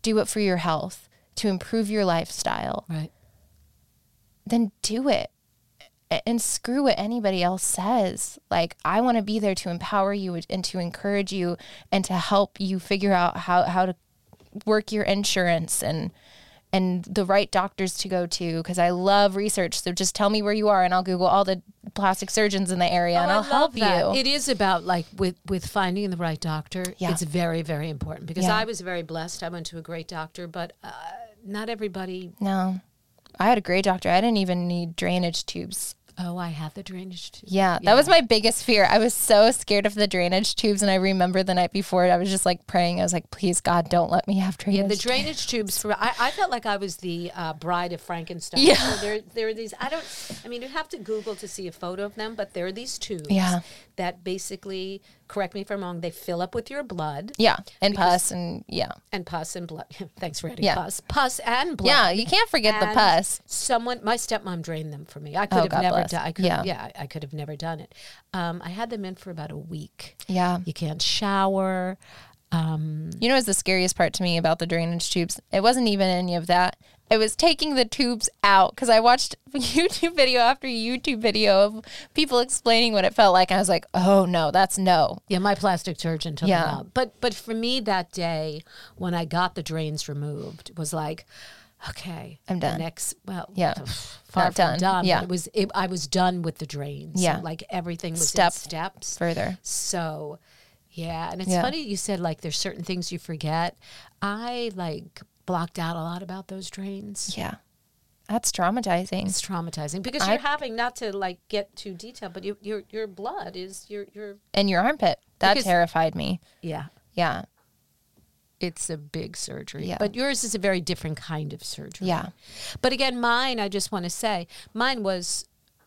do it for your health, to improve your lifestyle, Right. then do it. And screw what anybody else says. Like, I want to be there to empower you and to encourage you and to help you figure out how, how to work your insurance and and the right doctors to go to because I love research. So just tell me where you are and I'll Google all the plastic surgeons in the area and Oh, I I'll help that. you. It is about like with with finding the right doctor. Yeah. It's very very important because Yeah. I was very blessed. I went to a great doctor, but uh, not everybody. no, I had a great doctor. I didn't even need drainage tubes. Oh, I have the drainage tube. Yeah, that was my biggest fear. I was so scared of the drainage tubes, and I remember the night before, I was just like praying. I was like, "Please, God, don't let me have drainage." Tubes. Yeah, the drainage tubes for I, I felt like I was the uh, bride of Frankenstein. Yeah. So there there are these I don't I mean you have to Google to see a photo of them, but there are these tubes Yeah. that basically correct me if I'm wrong, they fill up with your blood yeah, and pus, and yeah, and pus and blood. Thanks for adding Yeah. pus. Pus and blood. yeah. You can't forget the pus. Someone, my stepmom drained them for me. I could Oh, have God never done. I could, Yeah. yeah, I could have never done it. Um, I had them in for about a week. Yeah. You can't shower. Um, You know, what's the scariest part to me about the drainage tubes? It wasn't even any of that. It was taking the tubes out because I watched YouTube video after YouTube video of people explaining what it felt like, and I was like, "Oh no, that's no." yeah, my plastic surgeon took Yeah. them out. But but for me that day when I got the drains removed was like, okay, I'm done. next, well, Yeah. far done. done. Yeah. it was. It, I was done with the drains. Yeah. like everything was Step in steps. Further, So, yeah, and it's Yeah. funny you said like there's certain things you forget. I like blocked out a lot about those drains. yeah, that's traumatizing. It's traumatizing because you're having not to like get too detailed, but you, your your blood is your your And your armpit that Because- terrified me. yeah. Yeah, It's a big surgery, Yeah. but yours is a very different kind of surgery. yeah, But again, mine, I just want to say, mine was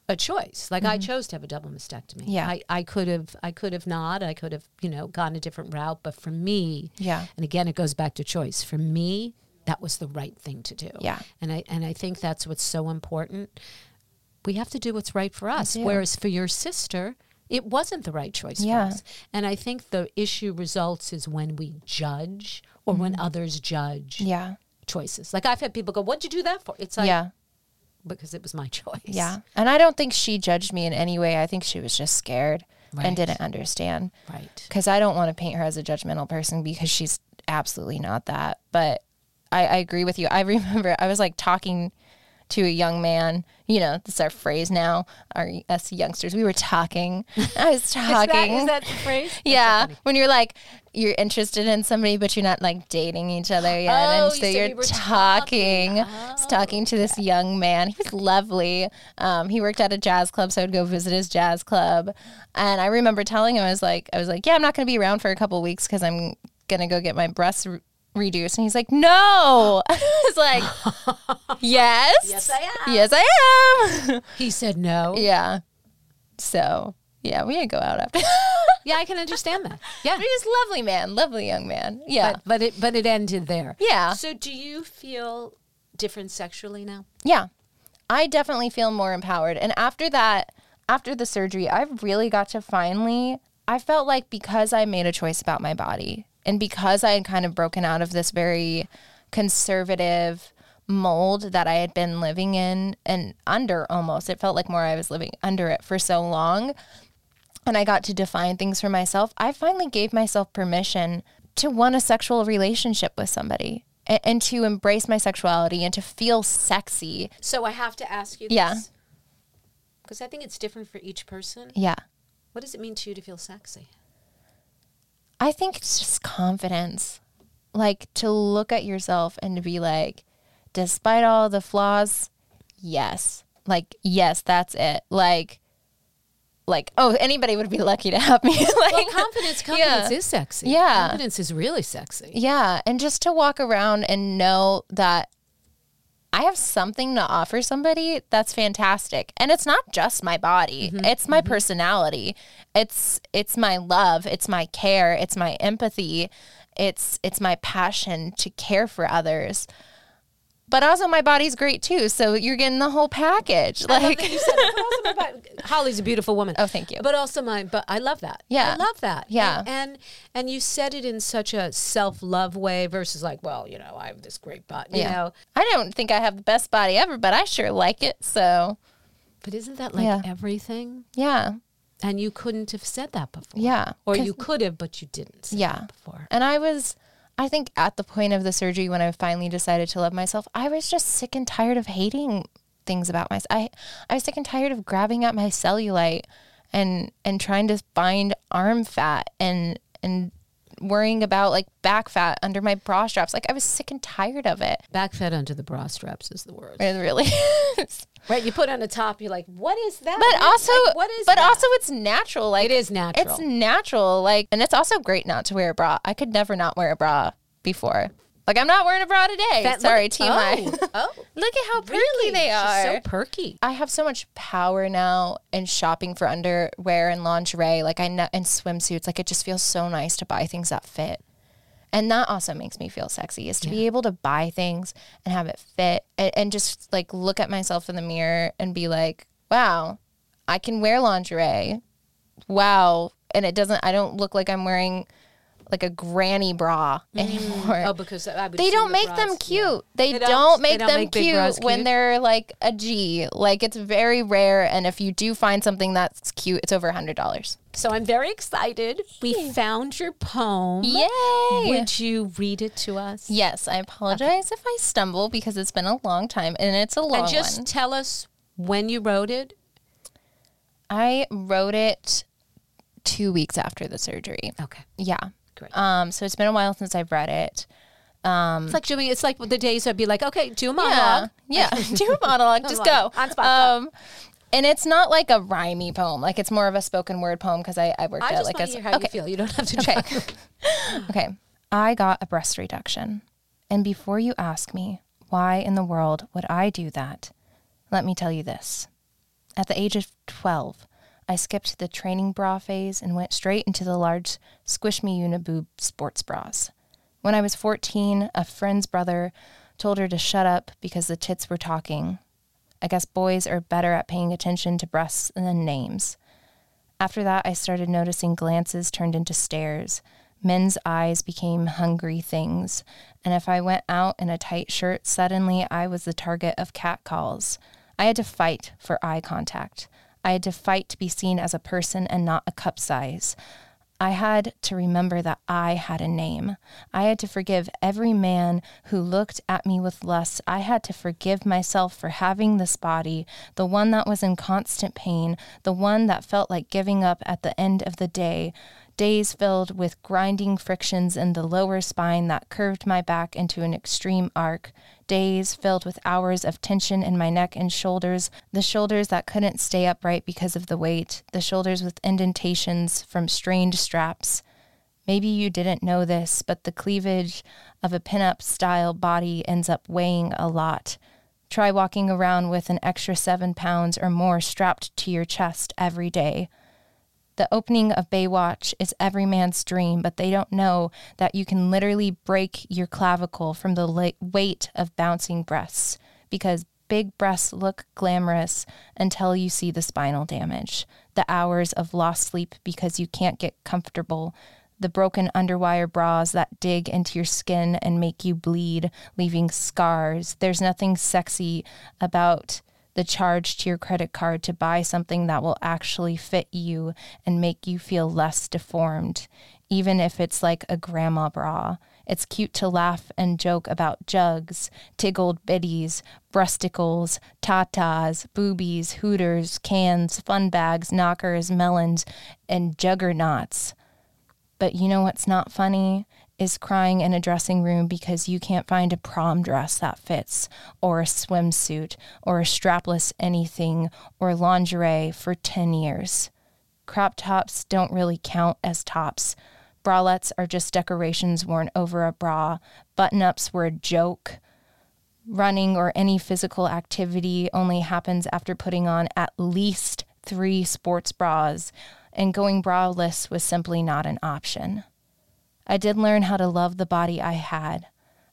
a choice. Like I chose to have a double mastectomy. Mm-hmm. Yeah. I, I could have, I could have not. I could have, you know, gone a different route. But for me, Yeah. And again, it goes back to choice. For me, that was the right thing to do. Yeah. And I and I think that's what's so important. We have to do what's right for us. Whereas for your sister, it wasn't the right choice Yeah. for us. And I think the issue results is when we judge or when others judge Mm-hmm. yeah, choices. Like I've had people go, "What'd you do that for?" It's like, yeah, because it was my choice. yeah. And I don't think she judged me in any way. I think she was just scared Right. and didn't understand. right. Because I don't want to paint her as a judgmental person because she's absolutely not that. But I, I agree with you. I remember I was like talking to a young man. You know, this is our phrase now. Our us youngsters, we were talking. I was talking. Is that the phrase? yeah, when you're like you're interested in somebody, but you're not like dating each other yet, Oh, and so said you're we talking. talking. I was talking to this young man. He was lovely. Um, he worked at a jazz club, so I'd go visit his jazz club. And I remember telling him, I was like, I was like, yeah, I'm not going to be around for a couple weeks because I'm gonna go get my breasts re- reduced. And he's like, no. I was like, yes, Yes, I am. Yes, I am. He said no. yeah. So yeah, we didn't go out after. Yeah, I can understand that. Yeah. But he was a lovely man, lovely young man. Yeah. But, but it but it ended there. Yeah. So do you feel different sexually now? yeah. I definitely feel more empowered. And after that, after the surgery, I've really got to finally, I felt like because I made a choice about my body and because I had kind of broken out of this very conservative mold that I had been living in and under almost, it felt like more I was living under it for so long. And I got to define things for myself. I finally gave myself permission to want a sexual relationship with somebody and, and to embrace my sexuality and to feel sexy. So I have to ask you Yeah. this. Because I think it's different for each person. Yeah. What does it mean to you to feel sexy? I think it's just confidence. Like to look at yourself and to be like, despite all the flaws, yes. Like, yes, that's it. Like, like, oh, anybody would be lucky to have me. like, Well, confidence, confidence Yeah. is sexy. Yeah. Confidence is really sexy. Yeah, and just to walk around and know that I have something to offer somebody that's fantastic. And it's not just my body. Mm-hmm. It's my mm-hmm. personality. It's it's my love, it's my care, it's my empathy. It's it's my passion to care for others. But also my body's great too. So you're getting the whole package. Like You said but also my body- Holly's a beautiful woman. Oh, thank you. But also my, but I love that. Yeah. I love that. Yeah. and and, and you said it in such a self love way versus like, well, you know, I have this great body. You yeah. know, I don't think I have the best body ever, but I sure like it. So but isn't that like Yeah. everything? yeah. And you couldn't have said that before. Yeah. Or you could have, but you didn't. Say Yeah. that before. And I was, I think at the point of the surgery when I finally decided to love myself, I was just sick and tired of hating things about myself. I, I was sick and tired of grabbing at my cellulite and and trying to find arm fat and and worrying about like back fat under my bra straps. Like I was sick and tired of it. Back fat under the bra straps is the word. It really is. Right. You put on the top. You're like, what is that? But What- also, like, what is but that? also, it's natural. Like It is natural. It's natural. Like, and it's also great not to wear a bra. I could never not wear a bra before. Like, I'm not wearing a bra today. That- Sorry, at- TMI. Oh, oh. Look at how perky Really? they She's are. so perky. I have so much power now in shopping for underwear and lingerie, like I know, and swimsuits. Like it just feels so nice to buy things that fit. And that also makes me feel sexy is to be able to buy things and have it fit and, and just like look at myself in the mirror and be like, wow, I can wear lingerie. Wow. And it doesn't, I don't look like I'm wearing like a granny bra mm. anymore. Oh, because I would They don't make them cute. They, don't, make them cute, when they're like a G. Like it's very rare, and if you do find something that's cute, it's over a hundred dollars. So I'm very excited. We found your poem. Yay! Would you read it to us? yes, I apologize if I stumble because it's been a long time and it's a long And just one. tell us when you wrote it. I wrote it two weeks after the surgery. Okay. Yeah. Great. Um. So it's been a while since I've read it. It's like doing. It's like the days I'd be like, okay, do a monologue. Yeah. Do a monologue. Just go. On spot. Um, and it's not like a rhymey poem. Like it's more of a spoken word poem because I, I worked I at like a how okay. you feel. You don't have to Okay. try. okay. I got a breast reduction. And before you ask me why in the world would I do that, let me tell you this. At the age of 12, I skipped the training bra phase and went straight into the large Squish Me Uniboob sports bras. When I was 14, a friend's brother told her to shut up because the tits were talking. I guess boys are better at paying attention to breasts than names. After that, I started noticing glances turned into stares. Men's eyes became hungry things. And if I went out in a tight shirt, suddenly I was the target of catcalls. I had to fight for eye contact. I had to fight to be seen as a person and not a cup size. I had to remember that I had a name. I had to forgive every man who looked at me with lust. I had to forgive myself for having this body, the one that was in constant pain, the one that felt like giving up at the end of the day. Days filled with grinding frictions in the lower spine that curved my back into an extreme arc. Days filled with hours of tension in my neck and shoulders, the shoulders that couldn't stay upright because of the weight, the shoulders with indentations from strained straps. Maybe you didn't know this, but the cleavage of a pinup style body ends up weighing a lot. Try walking around with an extra seven pounds or more strapped to your chest every day. The opening of Baywatch is every man's dream, but they don't know that you can literally break your clavicle from the weight of bouncing breasts because big breasts look glamorous until you see the spinal damage, the hours of lost sleep because you can't get comfortable, the broken underwire bras that dig into your skin and make you bleed, leaving scars. There's nothing sexy about the charge to your credit card to buy something that will actually fit you and make you feel less deformed, even if it's like a grandma bra. It's cute to laugh and joke about jugs, tiggled biddies, breasticles, tatas, boobies, hooters, cans, fun bags, knockers, melons, and juggernauts. But you know what's not funny? Is crying in a dressing room because you can't find a prom dress that fits, or a swimsuit, or a strapless anything, or lingerie for 10 years. Crop tops don't really count as tops. Bralettes are just decorations worn over a bra. Button ups were a joke. Running or any physical activity only happens after putting on at least three sports bras, and going braless was simply not an option. I did learn how to love the body I had.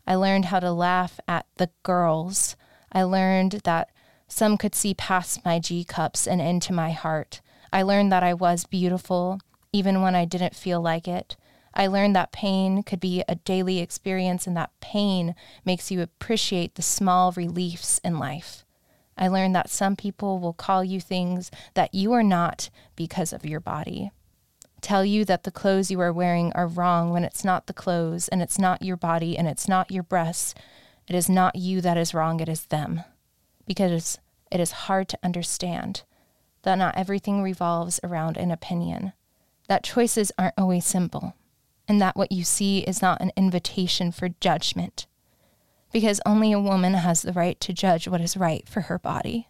I learned how to laugh at the girls. I learned that some could see past my G cups and into my heart. I learned that I was beautiful, even when I didn't feel like it. I learned that pain could be a daily experience and that pain makes you appreciate the small reliefs in life. I learned that some people will call you things that you are not because of your body. Tell you that the clothes you are wearing are wrong when it's not the clothes and it's not your body and it's not your breasts. It is not you that is wrong, it is them. Because it is hard to understand that not everything revolves around an opinion, that choices aren't always simple, and that what you see is not an invitation for judgment because only a woman has the right to judge what is right for her body.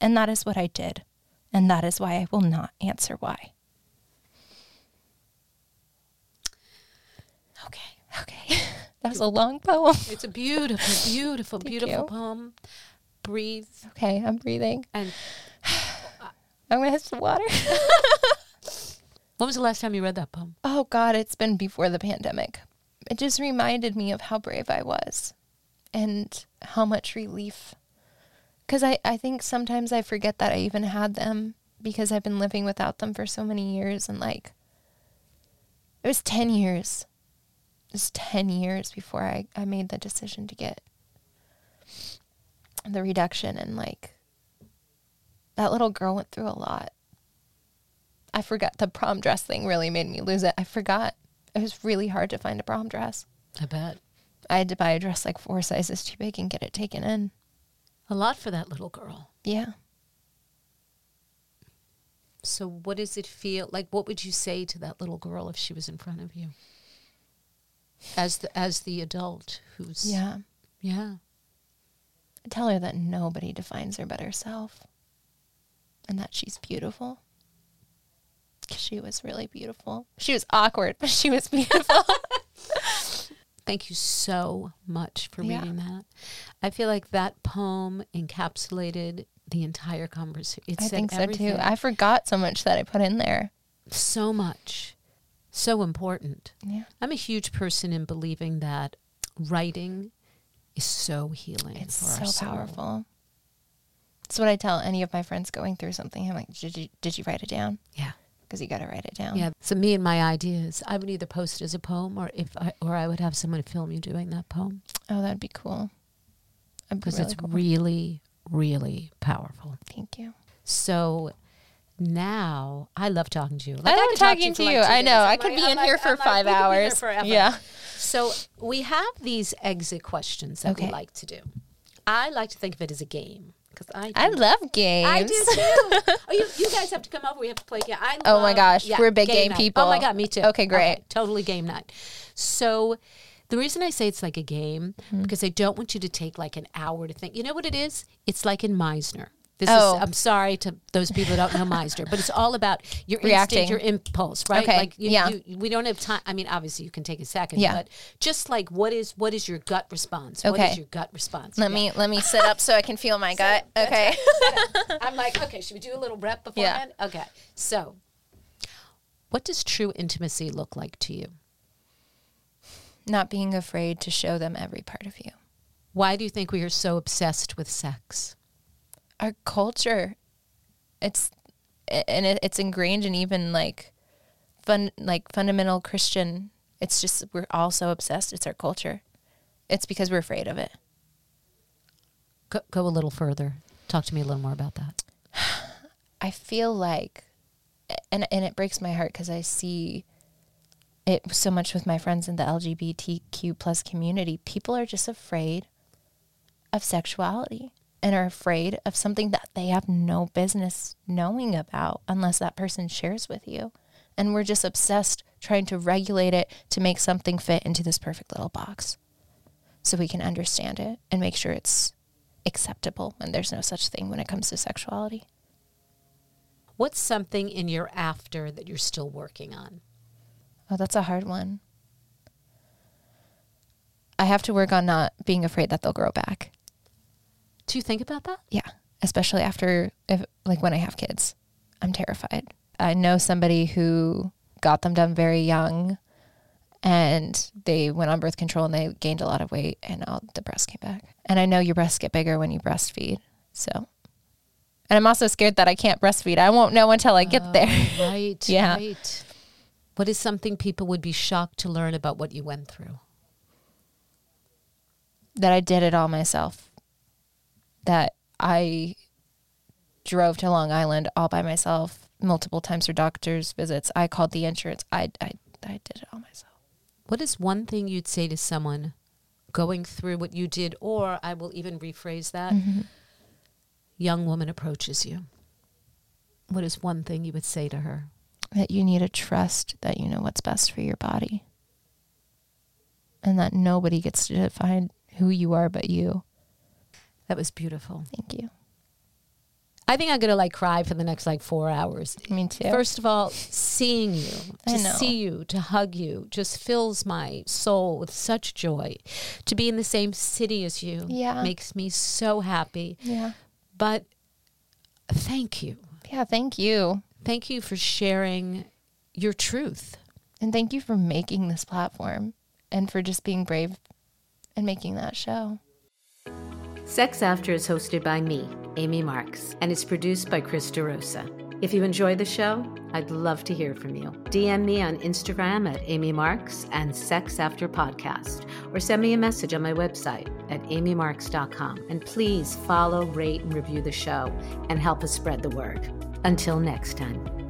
And that is what I did. And that is why I will not answer why. Okay, that was a long poem. It's a beautiful, beautiful, beautiful you. poem. Breathe. Okay, I'm breathing. And I'm going to have some water. when was the last time you read that poem? oh, God, it's been before the pandemic. It just reminded me of how brave I was and how much relief. Because I, I think sometimes I forget that I even had them because I've been living without them for so many years. And like, it was 10 years. Was 10 years before I, I made the decision to get the reduction. And like, that little girl went through a lot. I forgot the prom dress thing really made me lose it. I forgot. It was really hard to find a prom dress. I bet. I had to buy a dress like four sizes too big and get it taken in. A lot for that little girl. Yeah. So, what does it feel like? What would you say to that little girl if she was in front of you? As the as the adult who's Yeah. yeah tell her that nobody defines her but herself and that she's beautiful. She was really beautiful. She was awkward, but she was beautiful. Thank you so much for Yeah. reading that. I feel like that poem encapsulated the entire conversation. I think so everything. too. I forgot so much that I put in there. so much, so important. Yeah. I'm a huge person in believing that writing is so healing. It's so soul. powerful. That's what I tell any of my friends going through something. I'm like, did you did you write it down? Yeah. Because you got to write it down. Yeah. So me and my ideas, I would either post it as a poem, or if I, or I would have someone film you doing that poem Oh, that'd be cool. Because really it's cool. really, really powerful. Thank you. So now I love talking to you. Like, I love could talk talking to like you. two I know. I I'm could like- be I'm in like- here for I'm five we could be here hours. Yeah. So we have these exit questions that Okay. we like to do. I like to think of it as a game because I I love games. I do too. oh, you, you guys have to come over. We have to play. Yeah, I. Oh my gosh, we're big game night. people. Oh my god, me too. Okay, great. totally game night. So, the reason I say it's like a game Hmm. because I don't want you to take like an hour to think. You know what it is? It's like in Meisner. This Oh. is. I'm sorry to those people who don't know Meisner, but it's all about your Reacting. instinct, your impulse, right? Okay, Like you, yeah. you, we don't have time. I mean, obviously you can take a second, Yeah. but just like what is what is your gut response? Okay. is your gut response? Let Yeah. me let me sit up so I can feel my gut. Okay. I'm like, okay, should we do a little rep beforehand? Yeah. Okay. So, what does true intimacy look like to you? Not being afraid to show them every part of you. Why do you think we are so obsessed with sex? Our culture. It's and it, it's ingrained in even like fun like fundamental Christian. It's just we're all so obsessed. It's our culture. It's because we're afraid of it. Go, go a little further. Talk to me a little more about that. I feel like, and and it breaks my heart because I see it so much with my friends in the LGBTQ plus community. People are just afraid of sexuality and are afraid of something that they have no business knowing about unless that person shares with you. And we're just obsessed trying to regulate it to make something fit into this perfect little box so we can understand it and make sure it's acceptable when there's no such thing when it comes to sexuality. What's something in your after that you're still working on? Oh, that's a hard one. I have to work on not being afraid that they'll grow back. Do you think about that? Yeah, especially after if like when I have kids. I'm terrified. I know somebody who got them done very young and they went on birth control and they gained a lot of weight and all the breasts came back. And I know your breasts get bigger when you breastfeed. So and I'm also scared that I can't breastfeed. I won't know until I get Oh, there. right. Yeah. Right. What is something people would be shocked to learn about what you went through? that I did it all myself. That I drove to Long Island all by myself multiple times for doctor's visits. I called the insurance. I, I, I did it all myself. What is one thing you'd say to someone going through what you did, or I will even rephrase that mm-hmm. young woman approaches you? What is one thing you would say to her? That you need to trust that you know what's best for your body. And that nobody gets to define who you are but you. That was beautiful. Thank you. I think I'm gonna like cry for the next like four hours. Me too. First of all, seeing you, to see you, to hug you, just fills my soul with such joy. To be in the same city as you Yeah. makes me so happy. yeah. But thank you. Yeah. Thank you. Thank you for sharing your truth. And thank you for making this platform and for just being brave and making that show. Sex After is hosted by me, Amy Marcs, and is produced by Chris DeRosa. If you enjoy the show, I'd love to hear from you. DM me on Instagram at Amy Marcs and Sex After Podcast, or send me a message on my website at amymarcs.com. And please follow, rate, and review the show and help us spread the word. Until next time.